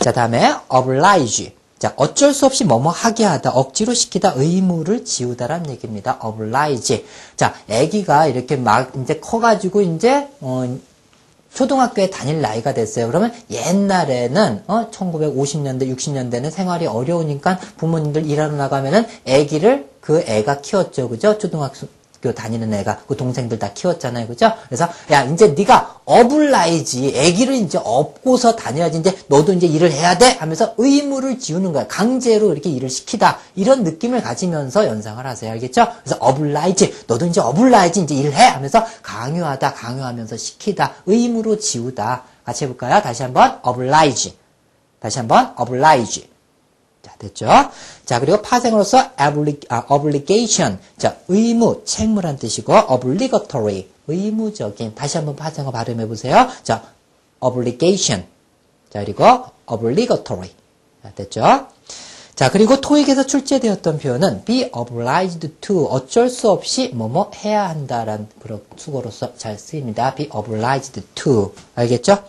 자, 다음에 oblige. 자, 어쩔 수 없이 뭐뭐 하게 하다, 억지로 시키다, 의무를 지우다란 얘기입니다. oblige. 자, 아기가 이렇게 막 이제 커가지고 이제 어, 초등학교에 다닐 나이가 됐어요. 그러면 옛날에는 어 1950년대, 60년대는 생활이 어려우니까 부모님들 일하러 나가면은 아기를 그 애가 키웠죠. 그죠? 초등학교 다니는 애가 그 동생들 다 키웠잖아요. 그죠? 그래서 야, 이제 네가 업을 나야지. 아기를 이제 업고서 다녀야지. 이제 너도 이제 일을 해야 돼 하면서 의무를 지우는 거야. 강제로 이렇게 일을 시키다. 이런 느낌을 가지면서 연상을 하세요. 알겠죠? 그래서 업을 나야지. 너도 이제 업을 나야지. 이제 일해 하면서 강요하다, 강요하면서 시키다. 의무로 지우다. 같이 해볼까요? 다시 한번 oblige. 다시 한번 oblige. 자, 됐죠? 자, 그리고 파생으로서 obli, 아, obligation. 자, 의무, 책무란 뜻이고, obligatory. 의무적인. 다시 한번 파생어 발음해 보세요. 자, obligation. 자, 그리고 obligatory. 자, 됐죠? 자, 그리고 토익에서 출제되었던 표현은 be obliged to. 어쩔 수 없이 뭐뭐 해야 한다라는 그런 수고로서 잘 쓰입니다. be obliged to. 알겠죠?